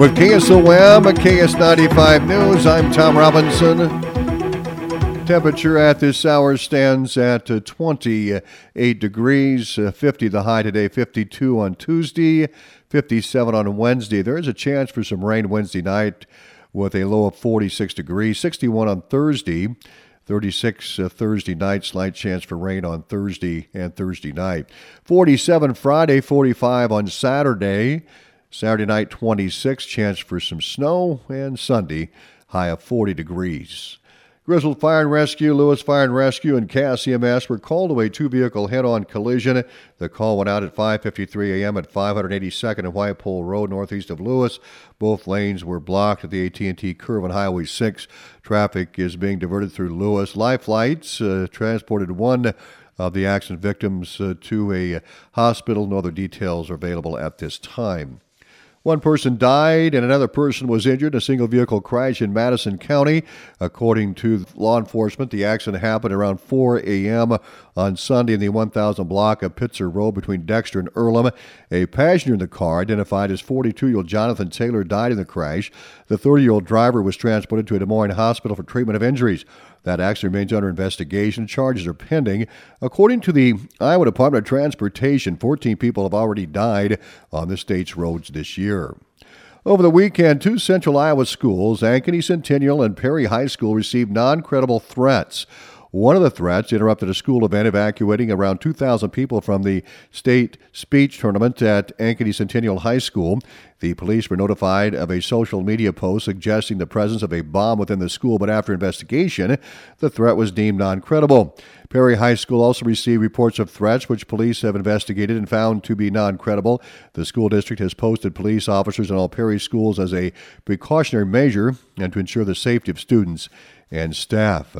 With KSOM and KS95 News, I'm Tom Robinson. Temperature at this hour stands at uh, 28 degrees, uh, 50 the high today, 52 on Tuesday, 57 on Wednesday. There is a chance for some rain Wednesday night with a low of 46 degrees, 61 on Thursday. 36 uh, Thursday night, slight chance for rain on Thursday and Thursday night. 47 Friday, 45 on Saturday. Saturday night, 26, chance for some snow, and Sunday, high of 40 degrees. Griswold Fire and Rescue, Lewis Fire and Rescue, and Cass EMS were called to a two-vehicle head-on collision. The call went out at 5:53 a.m. at 582nd and White Pole Road, northeast of Lewis. Both lanes were blocked at the AT&T curve on Highway 6. Traffic is being diverted through Lewis. Life flights uh, transported one of the accident victims uh, to a hospital. No other details are available at this time. One person died and another person was injured in a single vehicle crash in Madison County. According to law enforcement, the accident happened around 4 a.m. on Sunday in the 1000 block of Pitzer Road between Dexter and Earlham. A passenger in the car, identified as 42 year old Jonathan Taylor, died in the crash. The 30 year old driver was transported to a Des Moines hospital for treatment of injuries. That accident remains under investigation. Charges are pending. According to the Iowa Department of Transportation, 14 people have already died on the state's roads this year. Over the weekend, two central Iowa schools, Ankeny Centennial and Perry High School, received non credible threats. One of the threats interrupted a school event evacuating around 2,000 people from the state speech tournament at Ankeny Centennial High School. The police were notified of a social media post suggesting the presence of a bomb within the school, but after investigation, the threat was deemed non credible. Perry High School also received reports of threats, which police have investigated and found to be non credible. The school district has posted police officers in all Perry schools as a precautionary measure and to ensure the safety of students and staff.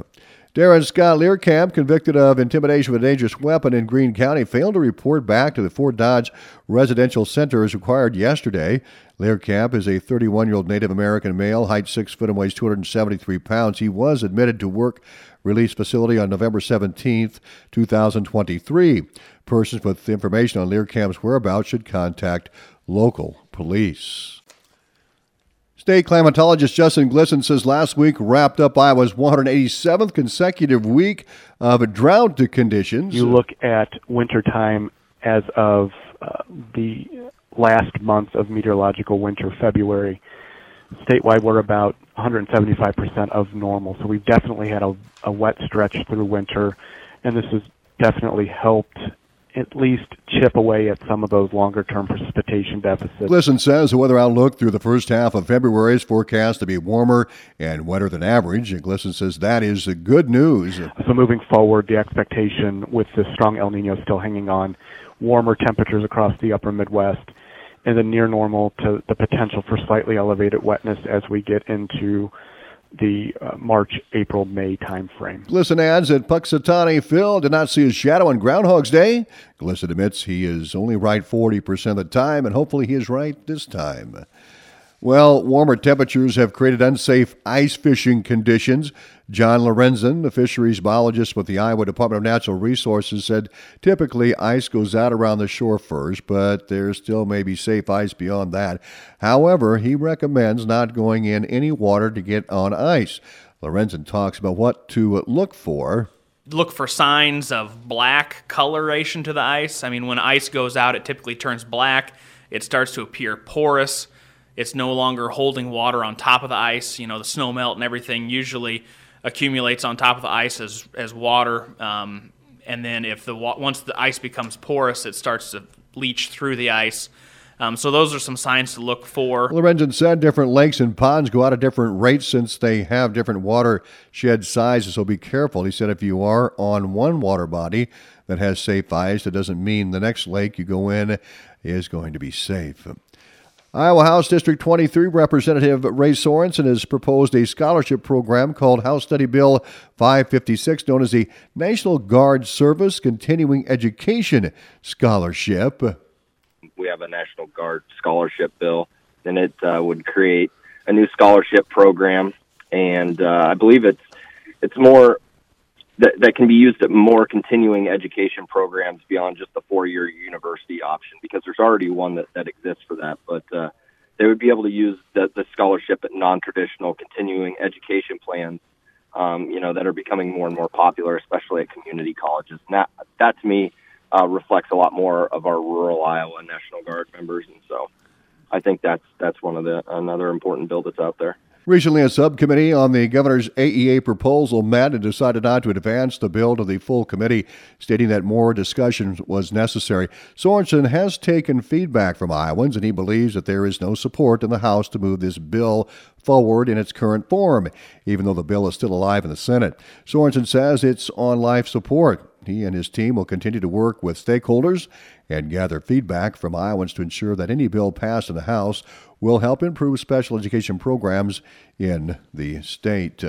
Darren Scott Learcamp, convicted of intimidation with a dangerous weapon in Greene County, failed to report back to the Fort Dodge Residential Center as required yesterday. Learcamp is a 31 year old Native American male, height 6 foot and weighs 273 pounds. He was admitted to work release facility on November 17, 2023. Persons with information on Learcamp's whereabouts should contact local police. State climatologist Justin Glisson says last week wrapped up Iowa's 187th consecutive week of drought conditions. You look at wintertime as of uh, the last month of meteorological winter, February. Statewide, we're about 175% of normal. So we've definitely had a, a wet stretch through winter, and this has definitely helped at least chip away at some of those longer term precipitation deficits. Glisson says the weather outlook through the first half of February is forecast to be warmer and wetter than average. And Glisson says that is good news. So moving forward, the expectation with the strong El Nino still hanging on, warmer temperatures across the upper Midwest, and then near normal to the potential for slightly elevated wetness as we get into the uh, March, April, May timeframe. Glisson adds that Punxsutawney Phil did not see his shadow on Groundhog's Day. Glisson admits he is only right 40% of the time, and hopefully he is right this time. Well, warmer temperatures have created unsafe ice fishing conditions. John Lorenzen, the fisheries biologist with the Iowa Department of Natural Resources, said typically ice goes out around the shore first, but there still may be safe ice beyond that. However, he recommends not going in any water to get on ice. Lorenzen talks about what to look for look for signs of black coloration to the ice. I mean, when ice goes out, it typically turns black. It starts to appear porous. It's no longer holding water on top of the ice. You know, the snow melt and everything usually accumulates on top of the ice as, as water. Um, and then if the once the ice becomes porous, it starts to leach through the ice. Um, so those are some signs to look for. Lorenzen said different lakes and ponds go out at different rates since they have different watershed sizes. So be careful. He said if you are on one water body that has safe ice, that doesn't mean the next lake you go in is going to be safe. Iowa House District 23 Representative Ray Sorensen has proposed a scholarship program called House Study Bill 556, known as the National Guard Service Continuing Education Scholarship. We have a National Guard scholarship bill, and it uh, would create a new scholarship program, and uh, I believe it's it's more that, that can be used at more continuing education programs beyond just the four year university option because there's already one that, that exists for that. But uh, they would be able to use the, the scholarship at non-traditional continuing education plans, um, you know, that are becoming more and more popular, especially at community colleges. And that, that to me uh, reflects a lot more of our rural Iowa National Guard members, and so I think that's that's one of the another important bill that's out there. Recently, a subcommittee on the governor's AEA proposal met and decided not to advance the bill to the full committee, stating that more discussion was necessary. Sorensen has taken feedback from Iowans, and he believes that there is no support in the House to move this bill forward in its current form, even though the bill is still alive in the Senate. Sorensen says it's on life support. He and his team will continue to work with stakeholders and gather feedback from Iowans to ensure that any bill passed in the House will help improve special education programs in the state.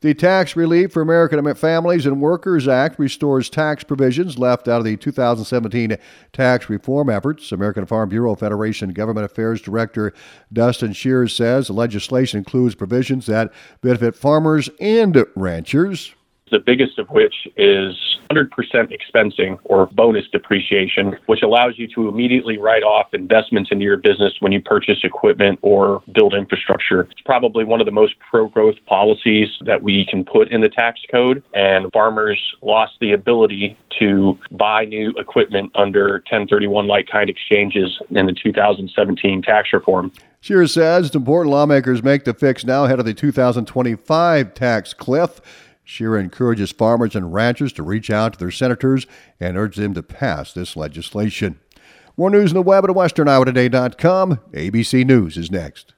The Tax Relief for American Families and Workers Act restores tax provisions left out of the 2017 tax reform efforts. American Farm Bureau Federation Government Affairs Director Dustin Shears says the legislation includes provisions that benefit farmers and ranchers the biggest of which is 100% expensing or bonus depreciation, which allows you to immediately write off investments into your business when you purchase equipment or build infrastructure. It's probably one of the most pro growth policies that we can put in the tax code, and farmers lost the ability to buy new equipment under 1031 like kind exchanges in the 2017 tax reform. Shears says it's important lawmakers make the fix now ahead of the 2025 tax cliff. Shearer encourages farmers and ranchers to reach out to their senators and urge them to pass this legislation. More news on the web at westerniowatoday.com. ABC News is next.